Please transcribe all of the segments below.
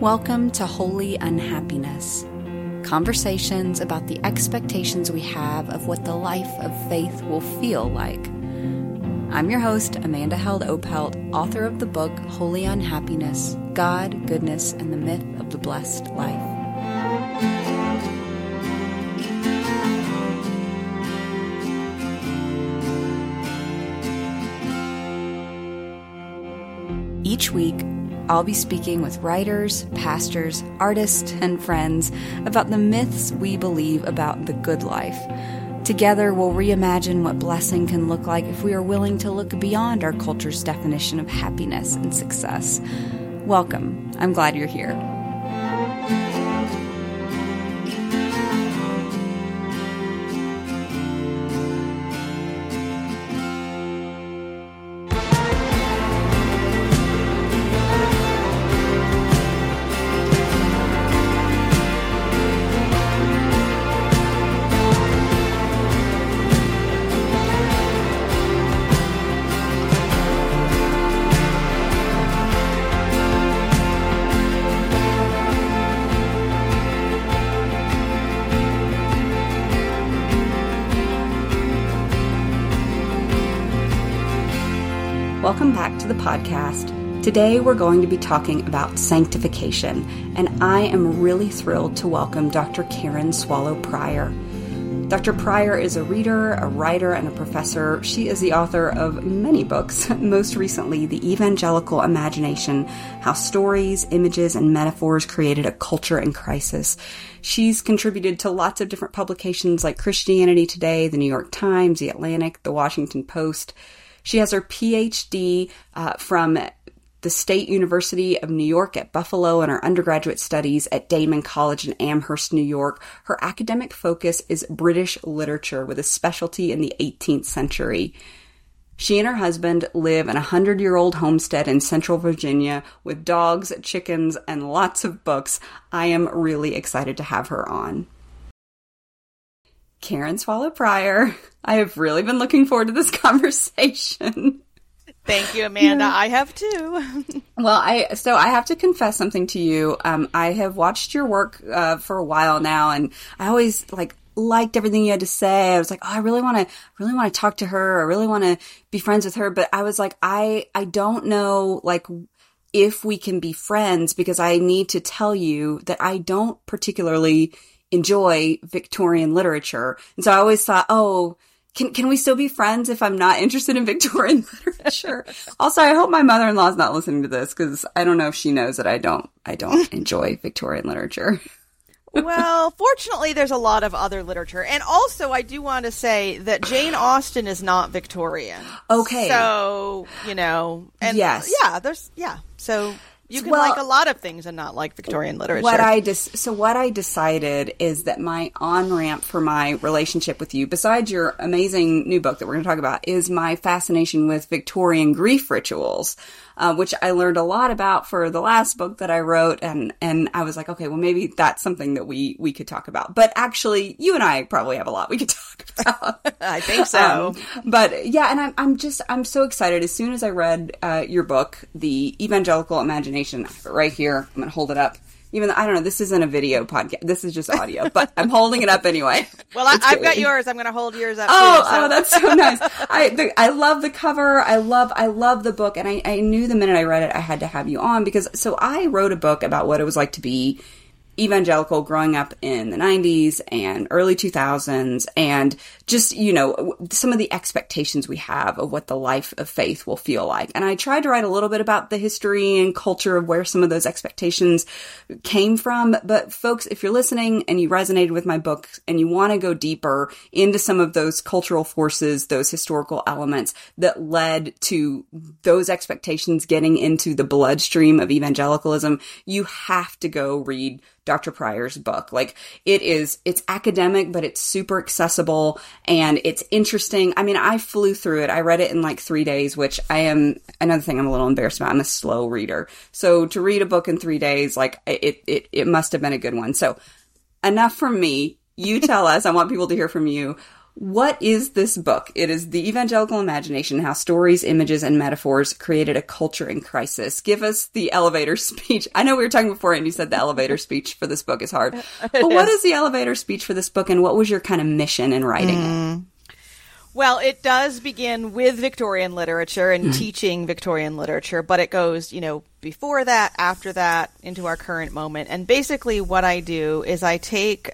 Welcome to Holy Unhappiness. Conversations about the expectations we have of what the life of faith will feel like. I'm your host, Amanda Held Opelt, author of the book Holy Unhappiness God, Goodness, and the Myth of the Blessed Life. Each week, I'll be speaking with writers, pastors, artists, and friends about the myths we believe about the good life. Together, we'll reimagine what blessing can look like if we are willing to look beyond our culture's definition of happiness and success. Welcome. I'm glad you're here. The podcast. Today we're going to be talking about sanctification, and I am really thrilled to welcome Dr. Karen Swallow Prior. Dr. Prior is a reader, a writer, and a professor. She is the author of many books, most recently, The Evangelical Imagination How Stories, Images, and Metaphors Created a Culture in Crisis. She's contributed to lots of different publications like Christianity Today, The New York Times, The Atlantic, The Washington Post. She has her PhD uh, from the State University of New York at Buffalo and her undergraduate studies at Daemen College in Amherst, New York. Her academic focus is British literature with a specialty in the 18th century. She and her husband live in a hundred year old homestead in central Virginia with dogs, chickens, and lots of books. I am really excited to have her on. Karen Swallow Prior. I have really been looking forward to this conversation. Thank you, Amanda. Yeah. I have too. well, I so I have to confess something to you. Um, I have watched your work uh, for a while now, and I always like liked everything you had to say. I was like, oh, I really want to, really want to talk to her. I really want to be friends with her. But I was like, I, I don't know, like, if we can be friends because I need to tell you that I don't particularly enjoy Victorian literature. And so I always thought, oh, can, can we still be friends if I'm not interested in Victorian literature? also, I hope my mother-in-law is not listening to this because I don't know if she knows that I don't, I don't enjoy Victorian literature. well, fortunately, there's a lot of other literature. And also, I do want to say that Jane Austen is not Victorian. Okay. So, you know, and yes. yeah, there's, yeah. So you can well, like a lot of things and not like Victorian literature. What I so what I decided is that my on ramp for my relationship with you, besides your amazing new book that we're going to talk about, is my fascination with Victorian grief rituals uh, which I learned a lot about for the last book that I wrote. And, and I was like, okay, well, maybe that's something that we, we could talk about. But actually, you and I probably have a lot we could talk about. I think so. Um, but yeah, and I'm, I'm just, I'm so excited. As soon as I read uh, your book, The Evangelical Imagination, right here, I'm going to hold it up even though, I don't know, this isn't a video podcast. This is just audio, but I'm holding it up anyway. Well, I, have got yours. I'm going to hold yours up. Oh, too, oh, so. oh, that's so nice. I the, I love the cover. I love I love the book, and I, I knew the minute I read it, I had to have you on because so I wrote a book about what it was like to be evangelical growing up in the 90s and early 2000s and just, you know, some of the expectations we have of what the life of faith will feel like. And I tried to write a little bit about the history and culture of where some of those expectations came from. But folks, if you're listening and you resonated with my book and you want to go deeper into some of those cultural forces, those historical elements that led to those expectations getting into the bloodstream of evangelicalism, you have to go read Dr. Prior's book. Like it is, it's academic, but it's super accessible and it's interesting. I mean, I flew through it. I read it in like three days, which I am another thing I'm a little embarrassed about. I'm a slow reader. So to read a book in three days, like it, it, it must have been a good one. So enough from me. You tell us. I want people to hear from you. What is this book? It is The Evangelical Imagination How Stories, Images, and Metaphors Created a Culture in Crisis. Give us the elevator speech. I know we were talking before and you said the elevator speech for this book is hard. But what is the elevator speech for this book and what was your kind of mission in writing mm. it? Well, it does begin with Victorian literature and mm. teaching Victorian literature, but it goes, you know, before that, after that, into our current moment. And basically, what I do is I take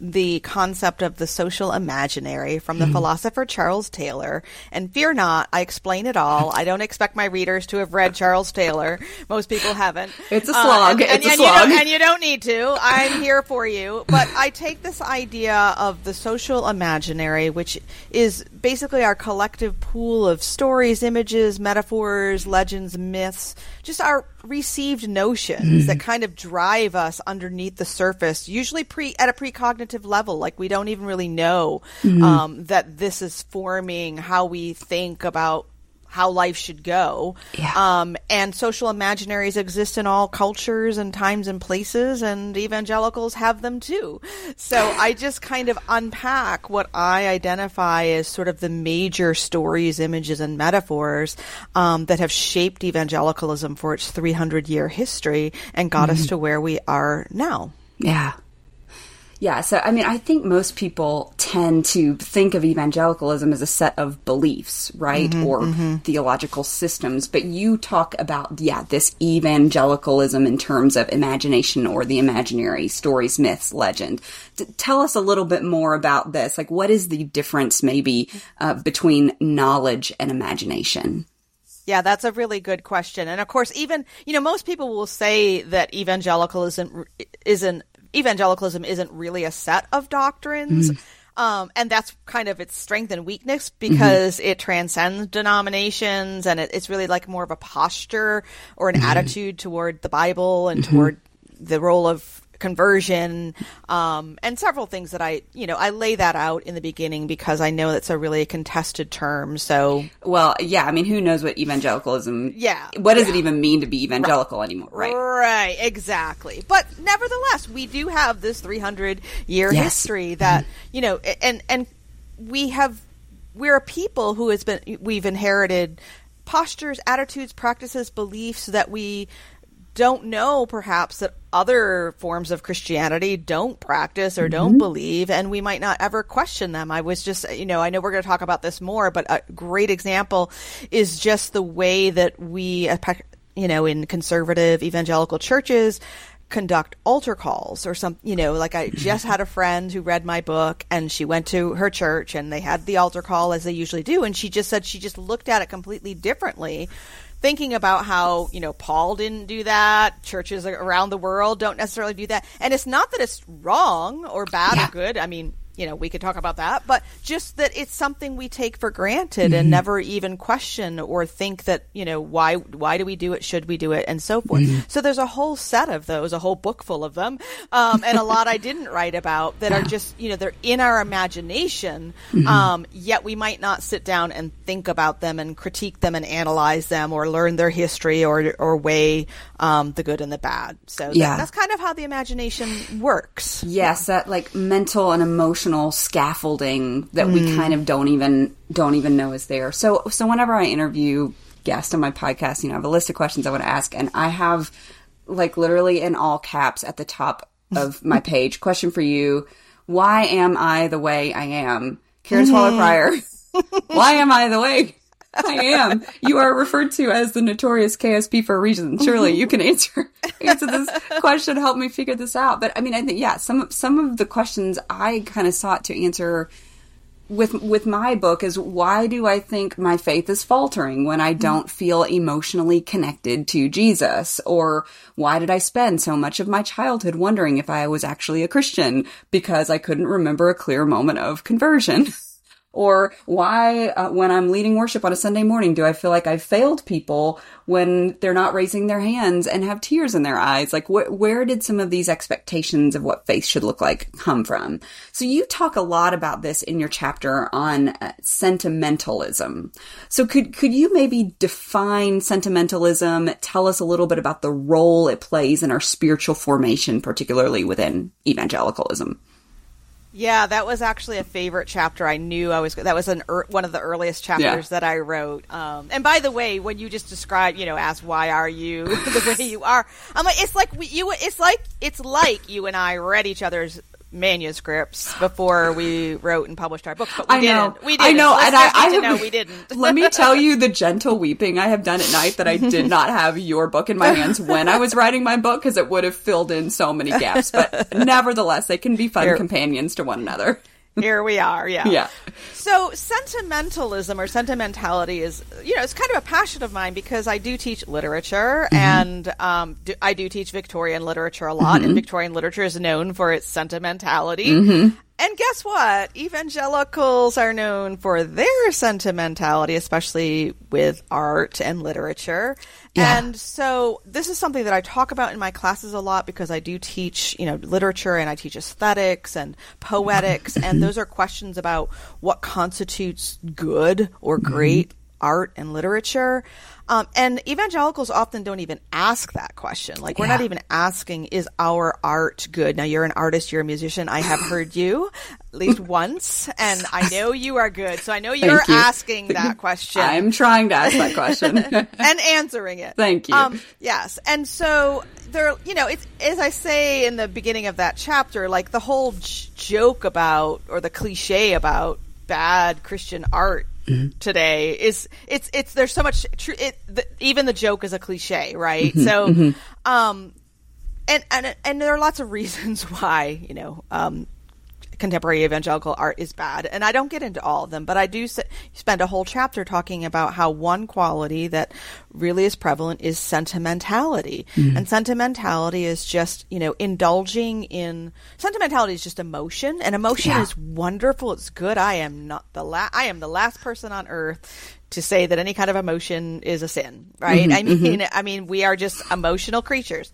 the concept of the social imaginary from the mm philosopher Charles Taylor. And fear not, I explain it all. I don't expect my readers to have read Charles Taylor. Most people haven't. It's a slog. Uh, and, it's and, a slog. You and you don't need to. I'm here for you. But I take this idea of the social imaginary, which is basically our collective pool of stories, images, metaphors, legends, myths, just our received notions mm. that kind of drive us underneath the surface, usually pre at a precognitive level, like we don't even really know mm. um, that this is forming how we think about how life should go. Yeah. Um, and social imaginaries exist in all cultures and times and places, and evangelicals have them too. So I just kind of unpack what I identify as sort of the major stories, images, and metaphors um, that have shaped evangelicalism for its 300 year history and got mm-hmm. us to where we are now. Yeah. Yeah, so I mean, I think most people tend to think of evangelicalism as a set of beliefs, right? Mm-hmm, or mm-hmm. theological systems, but you talk about, yeah, this evangelicalism in terms of imagination or the imaginary, stories, myths, legend. D- tell us a little bit more about this. Like, what is the difference maybe uh, between knowledge and imagination? Yeah, that's a really good question. And of course, even, you know, most people will say that evangelicalism isn't evangelicalism isn't really a set of doctrines. Mm. Um, and that's kind of its strength and weakness because mm-hmm. it transcends denominations and it, it's really like more of a posture or an mm-hmm. attitude toward the Bible and mm-hmm. toward the role of conversion, um, and several things that I, you know, I lay that out in the beginning because I know that's a really contested term. So, well, yeah, I mean, who knows what evangelicalism? Yeah, what does yeah. it even mean to be evangelical right. anymore? Right, right, exactly. But nevertheless, we do have this 300 year yes. history that you know, and and we have we're a people who has been we've inherited postures, attitudes, practices, beliefs that we don't know perhaps that other forms of Christianity don't practice or don't mm-hmm. believe, and we might not ever question them. I was just, you know, I know we're going to talk about this more, but a great example is just the way that we, you know, in conservative evangelical churches, conduct altar calls or some you know like i just had a friend who read my book and she went to her church and they had the altar call as they usually do and she just said she just looked at it completely differently thinking about how, you know, Paul didn't do that. Churches around the world don't necessarily do that. And it's not that it's wrong or bad yeah. or good. I mean, you know, we could talk about that, but just that it's something we take for granted mm-hmm. and never even question or think that, you know, why why do we do it? Should we do it? And so forth. Mm-hmm. So there's a whole set of those, a whole book full of them, um, and a lot I didn't write about that are just, you know, they're in our imagination, mm-hmm. um, yet we might not sit down and think about them and critique them and analyze them or learn their history or or weigh um, the good and the bad. So yeah. That, that's kind of how the imagination works. Yes, that like mental and emotional emotional scaffolding that mm. we kind of don't even don't even know is there. So so whenever I interview guests on my podcast, you know, I have a list of questions I want to ask, and I have like literally in all caps at the top of my page, question for you: Why am I the way I am? Karen mm-hmm. Swallow Prior. Why am I the way I am. You are referred to as the notorious KSP for a reason. Surely you can answer answer this question, help me figure this out. But I mean, I think yeah, some some of the questions I kind of sought to answer with with my book is why do I think my faith is faltering when I mm-hmm. don't feel emotionally connected to Jesus or why did I spend so much of my childhood wondering if I was actually a Christian because I couldn't remember a clear moment of conversion Or why, uh, when I'm leading worship on a Sunday morning, do I feel like I've failed people when they're not raising their hands and have tears in their eyes? Like, wh- where did some of these expectations of what faith should look like come from? So you talk a lot about this in your chapter on uh, sentimentalism. So could, could you maybe define sentimentalism? Tell us a little bit about the role it plays in our spiritual formation, particularly within evangelicalism. Yeah, that was actually a favorite chapter. I knew I was. That was an er, one of the earliest chapters yeah. that I wrote. Um, and by the way, when you just described, you know, ask why are you the way you are, I'm like, it's like we, you. It's like it's like you and I read each other's manuscripts before we wrote and published our books, but we I didn't. Know. We didn't. I know, and I, I have, know we didn't. let me tell you the gentle weeping I have done at night that I did not have your book in my hands when I was writing my book because it would have filled in so many gaps. But nevertheless, they can be fun companions to one another here we are. Yeah. Yeah. So sentimentalism or sentimentality is, you know, it's kind of a passion of mine because I do teach literature mm-hmm. and um, do, I do teach Victorian literature a lot, mm-hmm. and Victorian literature is known for its sentimentality. Mm-hmm. And guess what? Evangelicals are known for their sentimentality, especially with art and literature. Yeah. And so this is something that I talk about in my classes a lot because I do teach, you know, literature and I teach aesthetics and poetics. and those are questions about what constitutes good or mm-hmm. great mm-hmm. art and literature. Um, and evangelicals often don't even ask that question. Like, we're yeah. not even asking, is our art good? Now, you're an artist, you're a musician. I have heard you at least once, and I know you are good. So I know you're you. asking that question. I'm trying to ask that question and answering it. Thank you. Um, yes. And so there, you know, it's, as I say in the beginning of that chapter, like the whole j- joke about, or the cliche about bad Christian art Mm-hmm. today is it's it's there's so much true it the, even the joke is a cliche right mm-hmm, so mm-hmm. um and and and there are lots of reasons why you know um contemporary evangelical art is bad. And I don't get into all of them, but I do spend a whole chapter talking about how one quality that really is prevalent is sentimentality. Mm-hmm. And sentimentality is just, you know, indulging in sentimentality is just emotion and emotion yeah. is wonderful. It's good. I am not the last, I am the last person on earth to say that any kind of emotion is a sin, right? Mm-hmm, I mean, mm-hmm. I mean, we are just emotional creatures.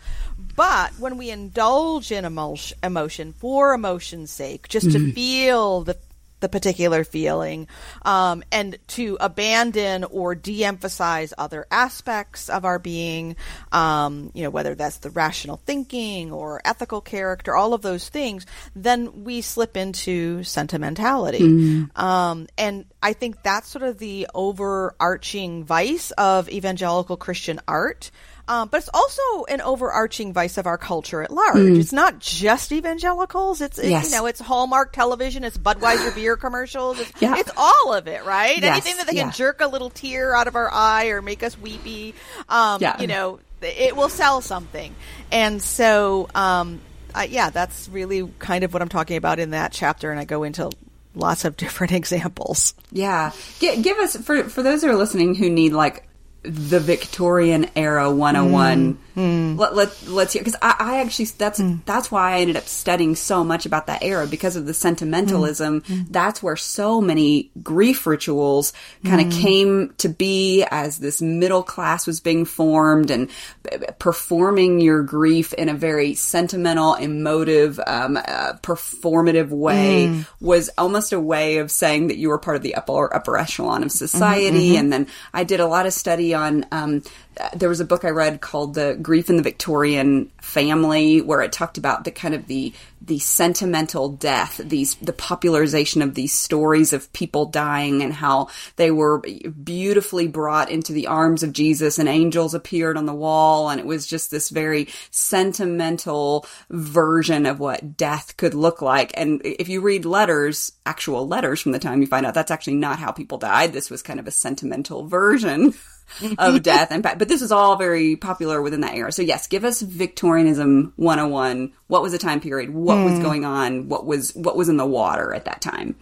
But when we indulge in emotion for emotion's sake, just mm-hmm. to feel the the particular feeling, um, and to abandon or de-emphasize other aspects of our being, um, you know, whether that's the rational thinking or ethical character, all of those things, then we slip into sentimentality. Mm. Um, and I think that's sort of the overarching vice of evangelical Christian art. Um, but it's also an overarching vice of our culture at large. Mm. It's not just evangelicals. It's, yes. you know, it's Hallmark television. It's Budweiser beer commercials. It's, yeah. it's all of it, right? Yes. Anything that they can yeah. jerk a little tear out of our eye or make us weepy, um, yeah. you know, it will sell something. And so, um, uh, yeah, that's really kind of what I'm talking about in that chapter. And I go into lots of different examples. Yeah. G- give us, for, for those who are listening who need like the Victorian era 101. Mm. Let, let, let's hear, because I, I, actually, that's, mm. that's why I ended up studying so much about that era because of the sentimentalism. Mm. That's where so many grief rituals kind of came to be as this middle class was being formed and performing your grief in a very sentimental, emotive, um, uh, performative way mm. was almost a way of saying that you were part of the upper, upper echelon of society. Mm-hmm. And then I did a lot of study on um, there was a book I read called The Grief in the Victorian Family where it talked about the kind of the the sentimental death, these the popularization of these stories of people dying and how they were beautifully brought into the arms of Jesus and angels appeared on the wall and it was just this very sentimental version of what death could look like. And if you read letters, actual letters from the time you find out that's actually not how people died. This was kind of a sentimental version of death and but this is all very popular within that era. So yes, give us Victorianism 101. What was the time period? What mm. was hmm. going on? What was what was in the water at that time?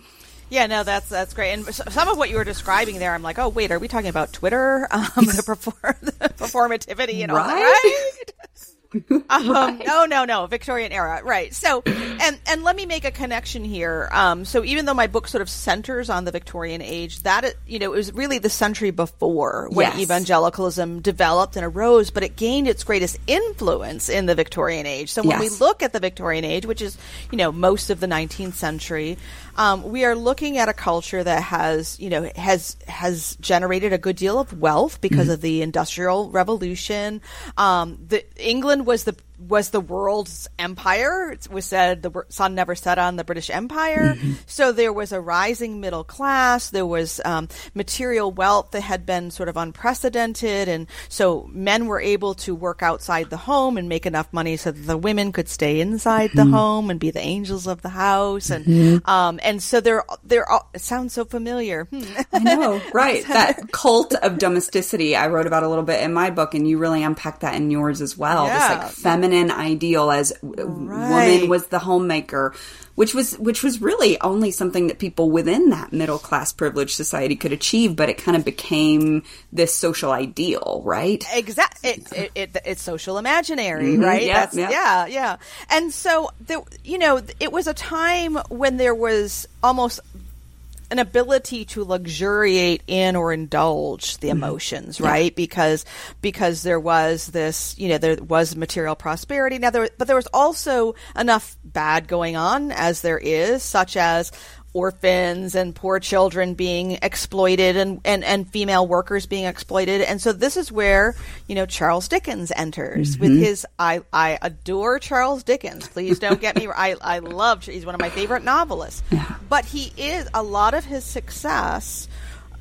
Yeah, no, that's that's great. And some of what you were describing there, I'm like, oh wait, are we talking about Twitter, um, the, perform- the performativity and all right? that? Right? um. No, no, no, Victorian era, right? So, and and let me make a connection here. Um, so even though my book sort of centers on the Victorian age, that you know it was really the century before when yes. evangelicalism developed and arose, but it gained its greatest influence in the Victorian age. So when yes. we look at the Victorian age, which is you know most of the 19th century, um, we are looking at a culture that has, you know, has has generated a good deal of wealth because mm-hmm. of the Industrial Revolution. Um, the England was the was the world's empire. It was said the sun never set on the British Empire. Mm-hmm. So there was a rising middle class. There was um, material wealth that had been sort of unprecedented. And so men were able to work outside the home and make enough money so that the women could stay inside mm-hmm. the home and be the angels of the house. And, mm-hmm. um, and so they're, they're, it sounds so familiar. Hmm. I know, right. that cult of domesticity I wrote about a little bit in my book and you really unpack that in yours as well. Yeah. This like feminine feminine ideal as right. woman was the homemaker which was which was really only something that people within that middle class privileged society could achieve but it kind of became this social ideal right exactly it, it, it, it's social imaginary mm-hmm. right yeah, yeah yeah yeah and so the, you know it was a time when there was almost an ability to luxuriate in or indulge the mm-hmm. emotions, right? Yeah. Because because there was this, you know, there was material prosperity. Now there, but there was also enough bad going on as there is, such as orphans and poor children being exploited and, and, and female workers being exploited. And so this is where, you know, Charles Dickens enters mm-hmm. with his, I, I adore Charles Dickens. Please don't get me, I, I love, he's one of my favorite novelists. Yeah. But he is, a lot of his success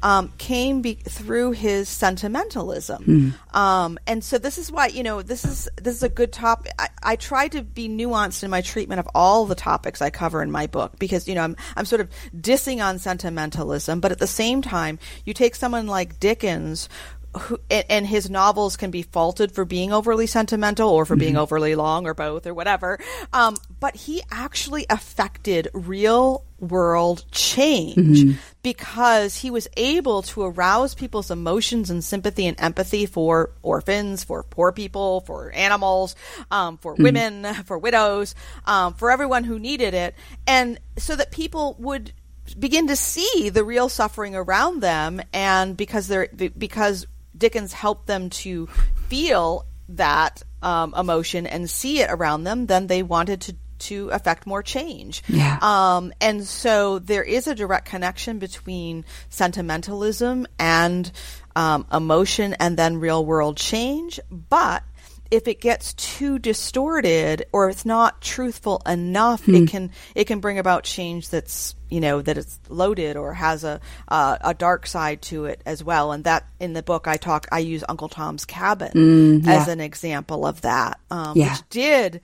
um, came be- through his sentimentalism, mm. um, and so this is why you know this is this is a good topic. I, I, try to be nuanced in my treatment of all the topics I cover in my book because you know I'm I'm sort of dissing on sentimentalism, but at the same time, you take someone like Dickens, who, and his novels can be faulted for being overly sentimental or for mm-hmm. being overly long or both or whatever. Um, but he actually affected real world change mm-hmm. because he was able to arouse people's emotions and sympathy and empathy for orphans, for poor people, for animals, um, for mm-hmm. women, for widows, um, for everyone who needed it. And so that people would begin to see the real suffering around them and because they're because Dickens helped them to feel that um, emotion and see it around them, then they wanted to to affect more change. Yeah. Um, and so there is a direct connection between sentimentalism and um, emotion and then real world change. But if it gets too distorted or it's not truthful enough, hmm. it can it can bring about change that's you know that it's loaded or has a uh, a dark side to it as well. And that in the book I talk I use Uncle Tom's Cabin mm, yeah. as an example of that, um, yeah. which did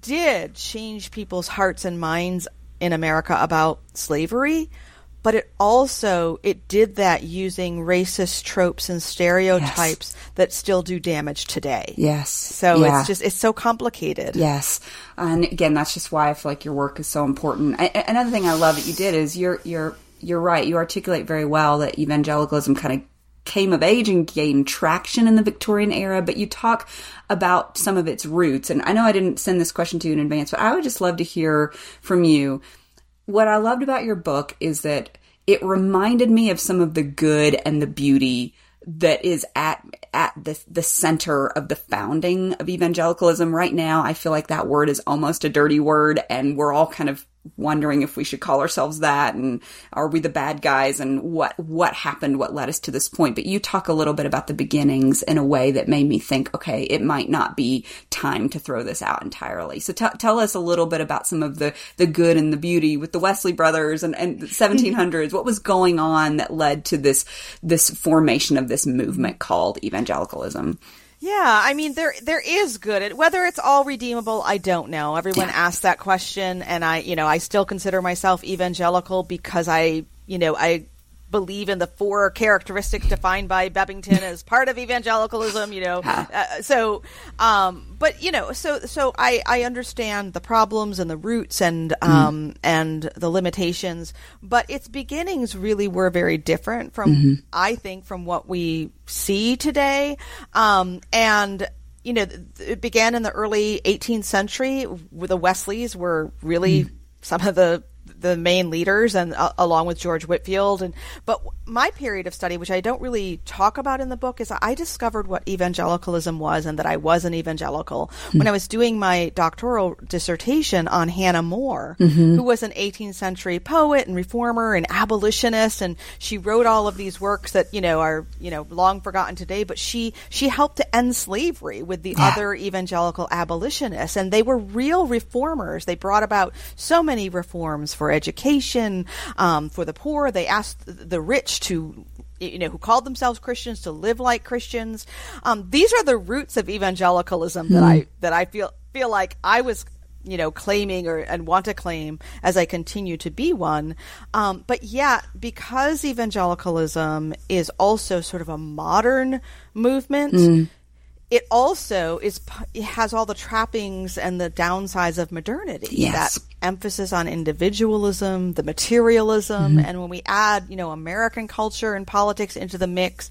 did change people's hearts and minds in America about slavery but it also it did that using racist tropes and stereotypes yes. that still do damage today. Yes. So yeah. it's just it's so complicated. Yes. And again, that's just why I feel like your work is so important. I, another thing I love that you did is you're you're you're right. You articulate very well that evangelicalism kind of came of age and gained traction in the Victorian era, but you talk about some of its roots. And I know I didn't send this question to you in advance, but I would just love to hear from you what I loved about your book is that it reminded me of some of the good and the beauty that is at at the the center of the founding of evangelicalism right now. I feel like that word is almost a dirty word and we're all kind of wondering if we should call ourselves that and are we the bad guys and what what happened what led us to this point? But you talk a little bit about the beginnings in a way that made me think okay it might not be time to throw this out entirely. So t- tell us a little bit about some of the the good and the beauty with the Wesley brothers and and 1700s what was going on that led to this this formation of this movement called evangelicalism yeah, I mean there there is good. Whether it's all redeemable, I don't know. Everyone yeah. asks that question, and I, you know, I still consider myself evangelical because I, you know, I believe in the four characteristics defined by Bebbington as part of evangelicalism, you know. Uh, so, um, but you know, so so I I understand the problems and the roots and mm-hmm. um mm. and the limitations, but its beginnings really were very different from mm-hmm. I think from what we see today, um, and you know, it began in the early 18th century. The Wesleys were really mm. some of the the main leaders, and uh, along with George Whitefield And but my period of study, which I don't really talk about in the book, is I discovered what evangelicalism was, and that I was an evangelical mm-hmm. when I was doing my doctoral dissertation on Hannah More, mm-hmm. who was an 18th century poet and reformer and abolitionist, and she wrote all of these works that you know are you know long forgotten today. But she she helped to end slavery with the yeah. other evangelical abolitionists, and they were real reformers. They brought about so many reforms for education, um, for the poor. They asked the rich to you know, who called themselves Christians to live like Christians. Um, these are the roots of evangelicalism that I that I feel feel like I was you know claiming or and want to claim as I continue to be one. Um, but yeah, because evangelicalism is also sort of a modern movement. Mm it also is it has all the trappings and the downsides of modernity. Yes. That emphasis on individualism, the materialism, mm-hmm. and when we add, you know, American culture and politics into the mix,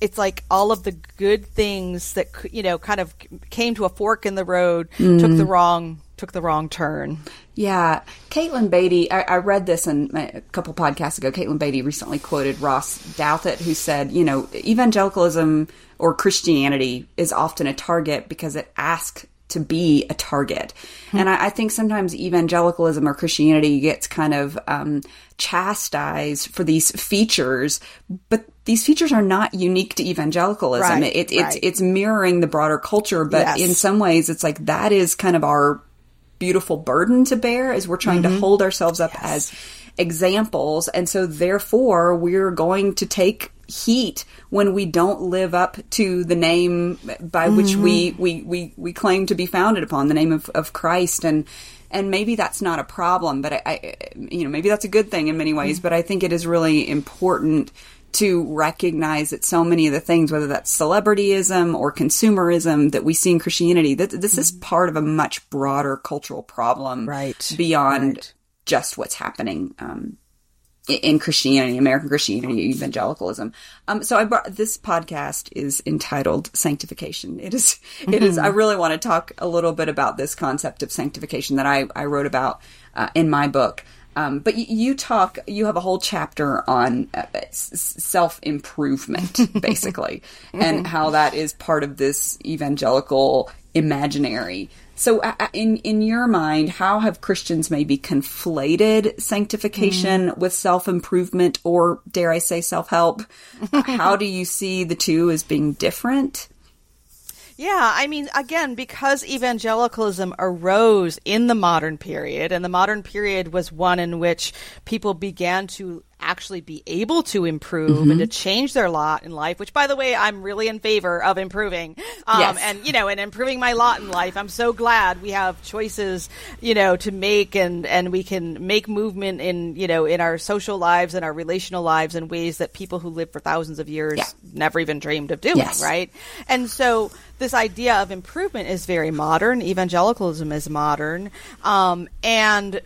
it's like all of the good things that you know kind of came to a fork in the road, mm. took the wrong took the wrong turn. Yeah, Katelyn Beatty, I, I read this in a couple podcasts ago. Katelyn Beatty recently quoted Ross Douthat, who said, "You know, evangelicalism or Christianity is often a target because it asks to be a target. Mm-hmm. And I, I, think sometimes evangelicalism or Christianity gets kind of um, chastised for these features, but these features are not unique to evangelicalism. Right, it, it, right. It's it's mirroring the broader culture, but yes. in some ways, it's like that is kind of our beautiful burden to bear as we're trying mm-hmm. to hold ourselves up yes. as examples, and so therefore we're going to take heat when we don't live up to the name by mm-hmm. which we, mm-hmm. we, we, we claim to be founded upon, the name of, of Christ. And, and maybe that's not a problem, but I, I you know, maybe that's a good thing in many ways, mm-hmm. but I think it is really important to recognize that so many of the things, whether that's celebrityism or consumerism that we see in Christianity, that this mm-hmm. is part of a much broader cultural problem, right? Beyond right. just what's happening um, in Christianity, American Christianity, evangelicalism. Um, so I brought this podcast is entitled Sanctification. It is, it mm-hmm. is, I really want to talk a little bit about this concept of sanctification that I, I wrote about uh, in my book. Um, but you, you, talk, you have a whole chapter on uh, self improvement, basically, and how that is part of this evangelical imaginary. So, uh, uh, in in your mind, how have Christians maybe conflated sanctification mm. with self improvement, or dare I say, self help? how do you see the two as being different? Yeah, I mean, again, because evangelicalism arose in the modern period, and the modern period was one in which people began to actually be able to improve mm-hmm. and to change their lot in life, which by the way, I'm really in favor of improving. Um, yes. and, you know, and improving my lot in life. I'm so glad we have choices, you know, to make and, and we can make movement in, you know, in our social lives and our relational lives in ways that people who live for thousands of years yeah. never even dreamed of doing, yes. right? And so this idea of improvement is very modern. Evangelicalism is modern. Um, and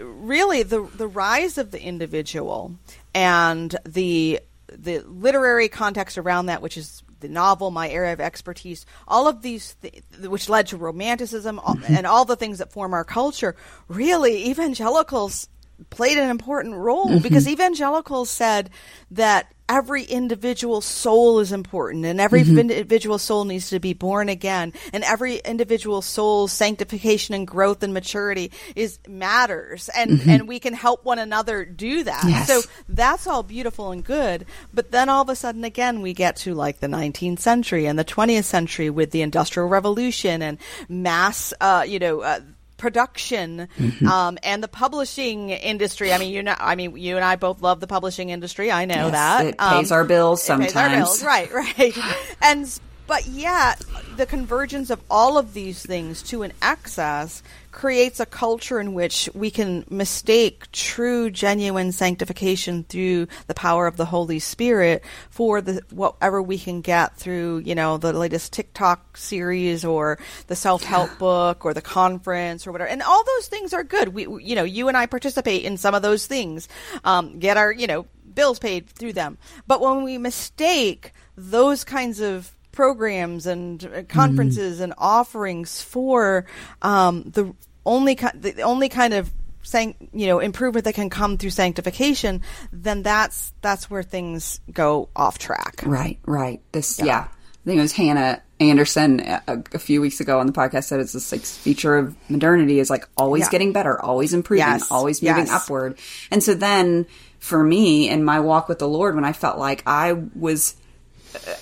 really the the rise of the individual and the the literary context around that, which is the novel, my area of expertise, all of these, th- which led to romanticism mm-hmm. and all the things that form our culture, really evangelicals played an important role mm-hmm. because evangelicals said that every individual soul is important and every mm-hmm. individual soul needs to be born again and every individual soul's sanctification and growth and maturity is matters and mm-hmm. and we can help one another do that yes. so that's all beautiful and good but then all of a sudden again we get to like the 19th century and the 20th century with the industrial revolution and mass uh, you know uh, production mm-hmm. um, and the publishing industry. I mean, you know, I mean, you and I both love the publishing industry. I know yes, that it pays um, our bills sometimes. Our bills. Right, right. and but yet, the convergence of all of these things to an excess creates a culture in which we can mistake true, genuine sanctification through the power of the Holy Spirit for the whatever we can get through, you know, the latest TikTok series or the self-help book or the conference or whatever. And all those things are good. We, you know, you and I participate in some of those things, um, get our, you know, bills paid through them. But when we mistake those kinds of programs and uh, conferences mm-hmm. and offerings for um, the only the only kind of sanct- you know improvement that can come through sanctification, then that's that's where things go off track. Right, right. This, yeah. yeah. I think it was Hannah Anderson uh, a, a, few weeks ago on the podcast said it's this like feature of modernity is like always yeah. getting better, always improving, yes. always moving yes. upward. And so then for me in my walk with the Lord, when I felt like I was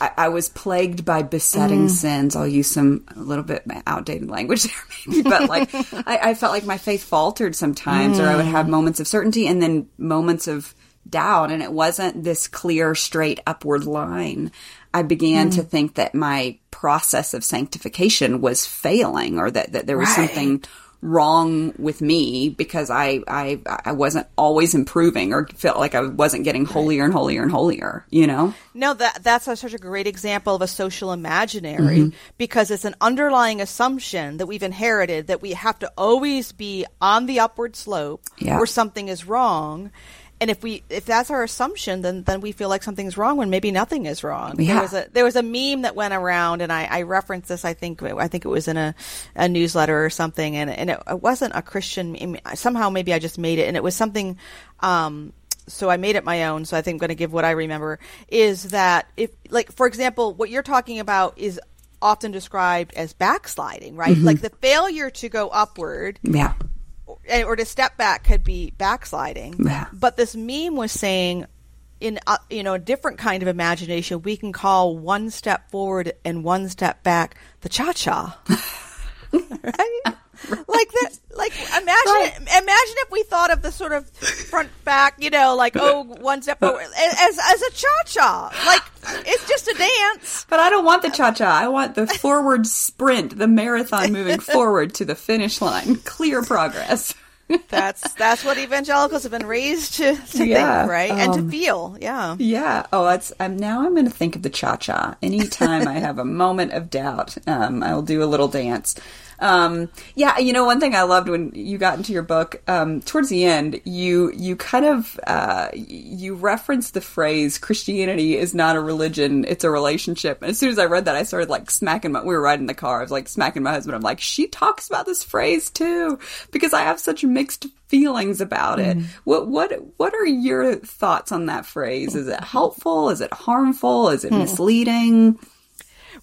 I, I was plagued by besetting mm. sins. I'll use some a little bit outdated language there, maybe, but like I, I, felt like my faith faltered sometimes, mm. or I would have mm. moments of certainty and then moments of doubt, and it wasn't this clear, straight upward line. I began mm. to think that my process of sanctification was failing, or that, that there was right. something wrong with me because I, I I wasn't always improving or felt like I wasn't getting holier and holier and holier, you know? No, that that's a, such a great example of a social imaginary mm-hmm. because it's an underlying assumption that we've inherited that we have to always be on the upward slope yeah. or something is wrong and if we if that's our assumption then then we feel like something's wrong when maybe nothing is wrong yeah. there was a there was a meme that went around and i i referenced this i think i think it was in a, a newsletter or something and and it, it wasn't a christian meme somehow maybe i just made it and it was something um so I made it my own. So I think I'm going to give what I remember is that if, like, for example, what you're talking about is often described as backsliding, right? Mm-hmm. Like the failure to go upward. Yeah or to step back could be backsliding. Yeah. But this meme was saying, in a, you know a different kind of imagination, we can call one step forward and one step back the cha cha. right? like that like imagine right. imagine if we thought of the sort of front back you know like oh one step forward as as a cha-cha like it's just a dance but i don't want the cha-cha i want the forward sprint the marathon moving forward to the finish line clear progress that's that's what evangelicals have been raised to, to yeah, think, right, um, and to um, feel. Yeah, yeah. Oh, that's. Um, now I'm going to think of the cha cha. Anytime I have a moment of doubt, um, I'll do a little dance. Um, yeah, you know, one thing I loved when you got into your book, um, towards the end, you, you kind of, uh, you referenced the phrase, Christianity is not a religion, it's a relationship. And as soon as I read that, I started like smacking my, we were riding in the car, I was like smacking my husband. I'm like, she talks about this phrase too, because I have such mixed feelings about it. Mm. What, what, what are your thoughts on that phrase? Is it helpful? Is it harmful? Is it hmm. misleading?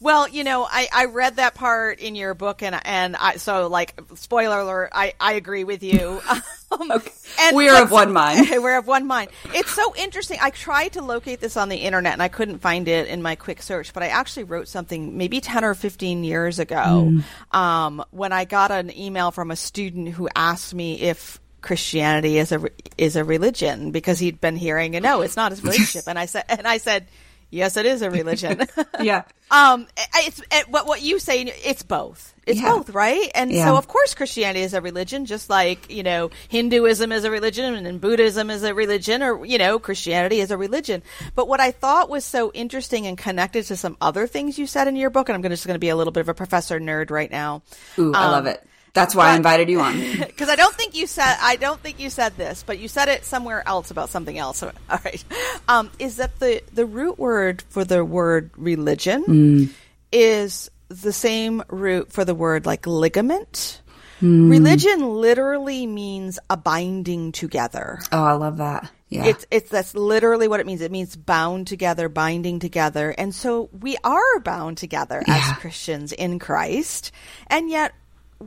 Well, you know, I, I read that part in your book, and and I so like spoiler alert, I, I agree with you. Um, okay. and we're of one mind. we're of one mind. It's so interesting. I tried to locate this on the internet, and I couldn't find it in my quick search. But I actually wrote something maybe ten or fifteen years ago mm. um, when I got an email from a student who asked me if Christianity is a is a religion because he'd been hearing, and no, it's not a relationship, and I said, and I said Yes, it is a religion. yeah. Um, it's it, what what you say. It's both. It's yeah. both, right? And yeah. so, of course, Christianity is a religion, just like you know Hinduism is a religion and Buddhism is a religion, or you know Christianity is a religion. But what I thought was so interesting and connected to some other things you said in your book, and I'm just going to be a little bit of a professor nerd right now. Ooh, um, I love it. That's why but, I invited you on. Because I don't think you said I don't think you said this, but you said it somewhere else about something else. All right, um, is that the the root word for the word religion mm. is the same root for the word like ligament. Mm. Religion literally means a binding together. Oh, I love that. Yeah. It's it's that's literally what it means. It means bound together, binding together. And so we are bound together yeah. as Christians in Christ. And yet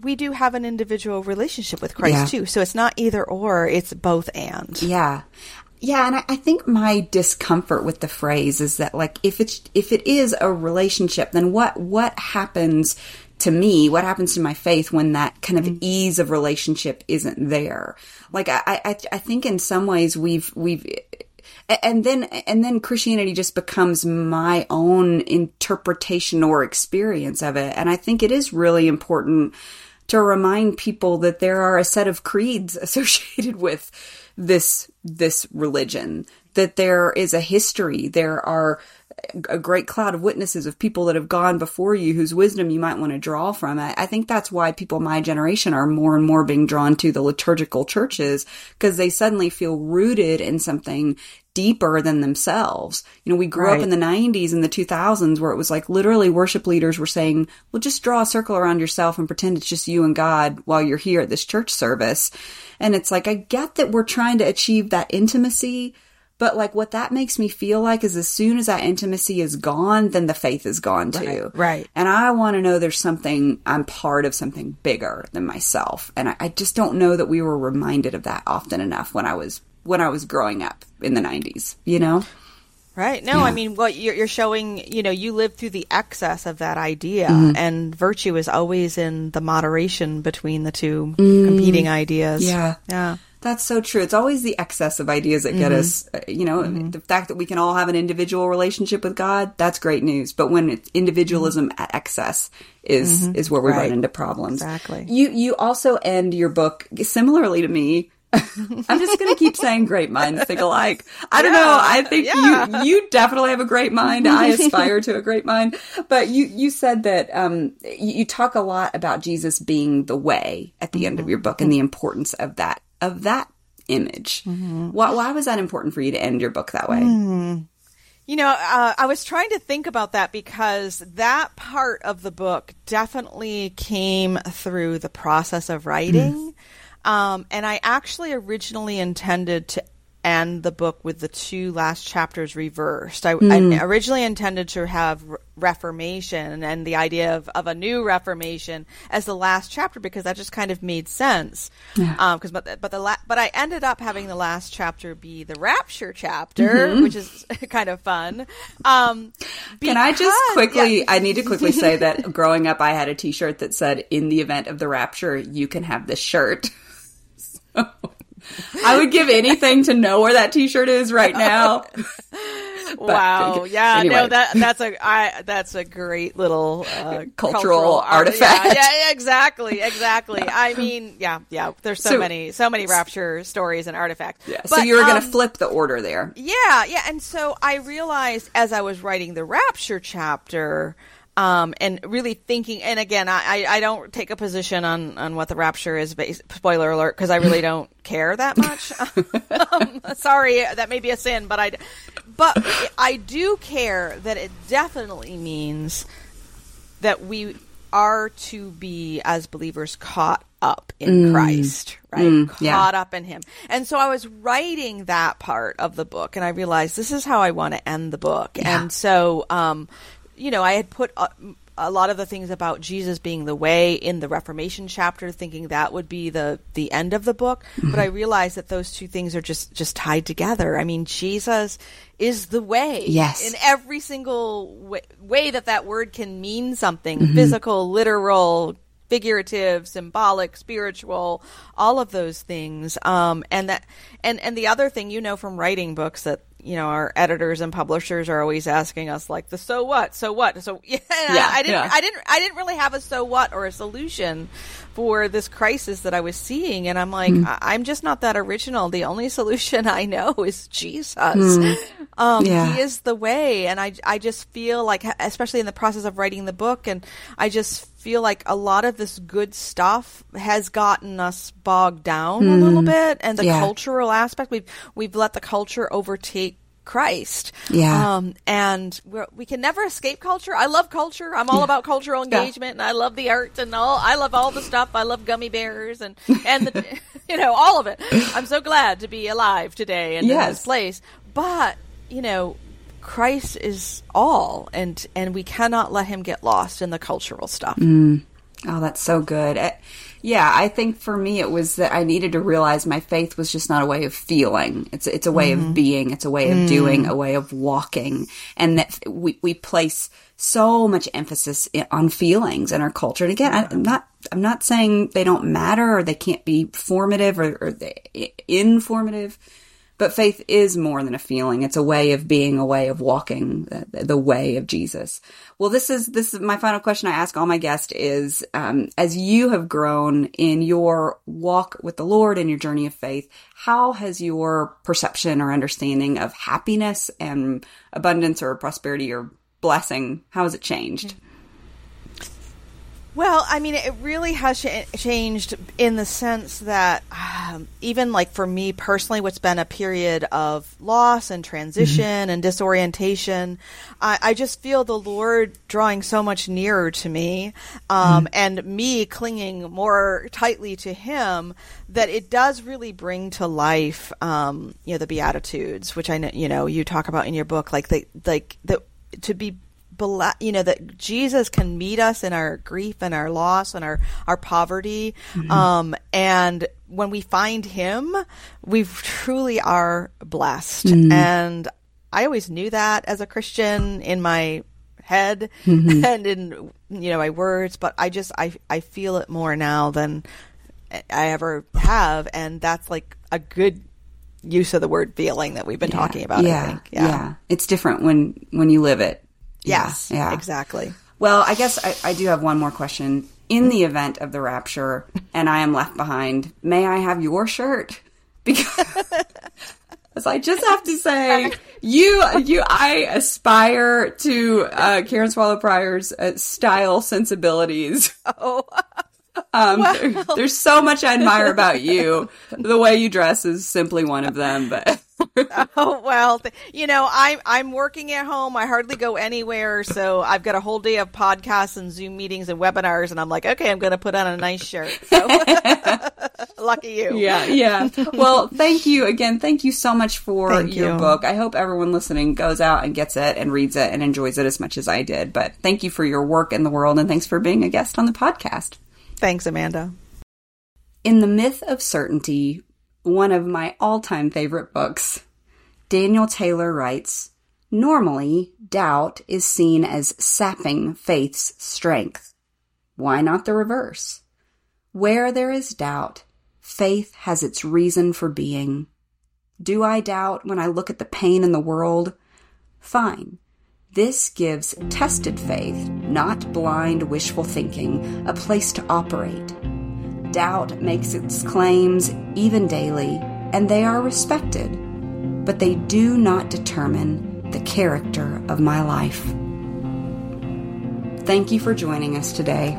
we do have an individual relationship with Christ yeah. too. So it's not either or, it's both and. Yeah. Yeah, and I, I, think my discomfort with the phrase is that like if it's if it is a relationship, then what what happens to me? What happens to my faith when that kind of mm-hmm. ease of relationship isn't there? Like I, I I think in some ways we've we've and then and then Christianity just becomes my own interpretation or experience of it. And I think it is really important to remind people that there are a set of creeds associated with this this religion that there is a history there are a great cloud of witnesses of people that have gone before you whose wisdom you might want to draw from. I, I think that's why people my generation are more and more being drawn to the liturgical churches because they suddenly feel rooted in something deeper than themselves. You know, we grew right. up in the 90s and the 2000s where it was like literally worship leaders were saying, well, just draw a circle around yourself and pretend it's just you and God while you're here at this church service. And it's like, I get that we're trying to achieve that intimacy, but like what that makes me feel like is as soon as that intimacy is gone, then the faith is gone too. Right. right. And I want to know there's something, I'm part of something bigger than myself. And I, I, just don't know that we were reminded of that often enough when I was, when I was growing up in the 90s, you know? Right. No, yeah. I mean, what you're, you're, showing, you know, you live through the excess of that idea, mm-hmm. and virtue is always in the moderation between the two mm. competing ideas. Yeah. Yeah. That's so true. It's always the excess of ideas that get mm-hmm. us, uh, you know, mm-hmm. the fact that we can all have an individual relationship with God, that's great news. But when individualism mm-hmm. at excess is, mm-hmm. is where we right. run into problems. Exactly. You, you also end your book similarly to me I'm just going to keep saying great minds think alike. I don't yeah, know. I think yeah. you you definitely have a great mind. I aspire to a great mind. But you you said that um, you, talk a lot about Jesus being the way at the mm-hmm. end of your book and the importance of that of that image. Mm-hmm. Why, why was that important for you to end your book that way? Mm. You know, uh, I was trying to think about that because that part of the book definitely came through the process of writing. Um, and I actually originally intended to end the book with the two last chapters reversed. I, mm. I originally intended to have Reformation and the idea of, of a new Reformation as the last chapter because that just kind of made sense. Yeah. Um, cause, but, but the la- but I ended up having the last chapter be the Rapture chapter, mm-hmm. which is kind of fun. Um, because, Can I just quickly? Yeah. I need to quickly say that growing up, I had a T-shirt that said, "In the event of the rapture, you can have this shirt." I would give anything to know where that T-shirt is right now. wow! Yeah, anyway. no that that's a I that's a great little uh, cultural, cultural, artifact. Yeah, yeah, exactly, exactly. I mean, yeah, yeah. There's so, so many so many rapture stories and artifacts. Yeah. But, so you were going to um, flip the order there. Yeah, yeah. And so I realized as I was writing the rapture chapter um, and really thinking. And again, I, I don't take a position on, on what the rapture is. Based, spoiler alert, because I really don't care that much. um, sorry, that may be a sin, but I, but I do care that it definitely means that we are to be as believers caught up in mm. Christ, right? Mm, caught yeah. up in Him. And so I was writing that part of the book, and I realized this is how I want to end the book. Yeah. And so, um, you know, I had put a, a, lot of the things about Jesus being the way in the Reformation chapter, thinking that would be the the end of the book. Mm-hmm. But I realized that those two things are just just tied together. I mean, Jesus is the way. Yes. In every single way, way that that word can mean something mm-hmm. physical, literal, figurative, symbolic, spiritual, all of those things. Um, and that, and, and the other thing, you know, from writing books that you know, our editors and publishers are always asking us like the so what, so what. So yeah, yeah I, didn't, yeah. I didn't, I didn't really have a so what or a solution for this crisis that I was seeing. And I'm like, mm. I- am just not that original. The only solution I know is Jesus. Mm. Um, yeah. he is the way. And I, I just feel like, especially in the process of writing the book and I just feel like a lot of this good stuff has gotten us bogged down mm. a little hmm. bit and the yeah. cultural aspect we've we've let the culture overtake Christ. Yeah. Um, and we can never escape culture. I love culture. I'm all yeah. about cultural engagement, yeah. and I love the arts and all. I love all the stuff. I love gummy bears and and the, you know all of it. I'm so glad to be alive today and yes. in this place. But you know, Christ is all, and and we cannot let him get lost in the cultural stuff. Mm. Oh, that's so good. It, yeah, I think for me it was that I needed to realize my faith was just not a way of feeling. It's it's a way mm-hmm. of being. It's a way of mm. doing. A way of walking, and that we we place so much emphasis on feelings in our culture. And again, I, am not I'm not saying they don't matter or they can't be formative or, or informative But faith is more than a feeling. It's a way of being, a way of walking the, the way of Jesus. Well, this is, this is my final question I ask all my guests is, um, as you have grown in your walk with the Lord and your journey of faith, how has your perception or understanding of happiness and abundance or prosperity or blessing, how has it changed? Well, I mean, it really has changed in the sense that um, even like for me personally, what's been a period of loss and transition mm-hmm. and disorientation, I, I, just feel the Lord drawing so much nearer to me, um, mm-hmm. and me clinging more tightly to Him that it does really bring to life, um, you know, the Beatitudes, which I know, you know, you talk about in your book, like the like the to be you know that Jesus can meet us in our grief and our loss and our our poverty. Mm-hmm. um, and when we find him we truly are blessed. Mm-hmm. and I always knew that as a Christian in my head mm-hmm. and in you know my words but I just I I feel it more now than I ever have. And that's like a good use of the word feeling that we've been yeah, talking about yeah, yeah, yeah. It's different when when you live it Yes, yeah, exactly. Well, I guess I, I do have one more question. In the event of the rapture and I am left behind, may I have your shirt? Because I just have to say, you, you, I aspire to uh, Karen Swallow Prior's uh, style sensibilities. Oh. Um, wow. there, there's so much I admire about you. The way you dress is simply one of them, but. oh well, you know I'm I'm working at home. I hardly go anywhere, so I've got a whole day of podcasts and Zoom meetings and webinars, and I'm like, okay, I'm going to put on a nice shirt. So. Lucky you. Yeah, yeah. Well, thank you again. Thank you so much for thank your you. book. I hope everyone listening goes out and gets it and reads it and enjoys it as much as I did. But thank you for your work in the world, and thanks for being a guest on the podcast. Thanks, Amanda. In the Myth of Certainty, one of my all time favorite books, Daniel Taylor writes Normally, doubt is seen as sapping faith's strength. Why not the reverse? Where there is doubt, faith has its reason for being. Do I doubt when I look at the pain in the world? Fine. This gives tested faith, not blind wishful thinking, a place to operate. Doubt makes its claims even daily, and they are respected, but they do not determine the character of my life. Thank you for joining us today.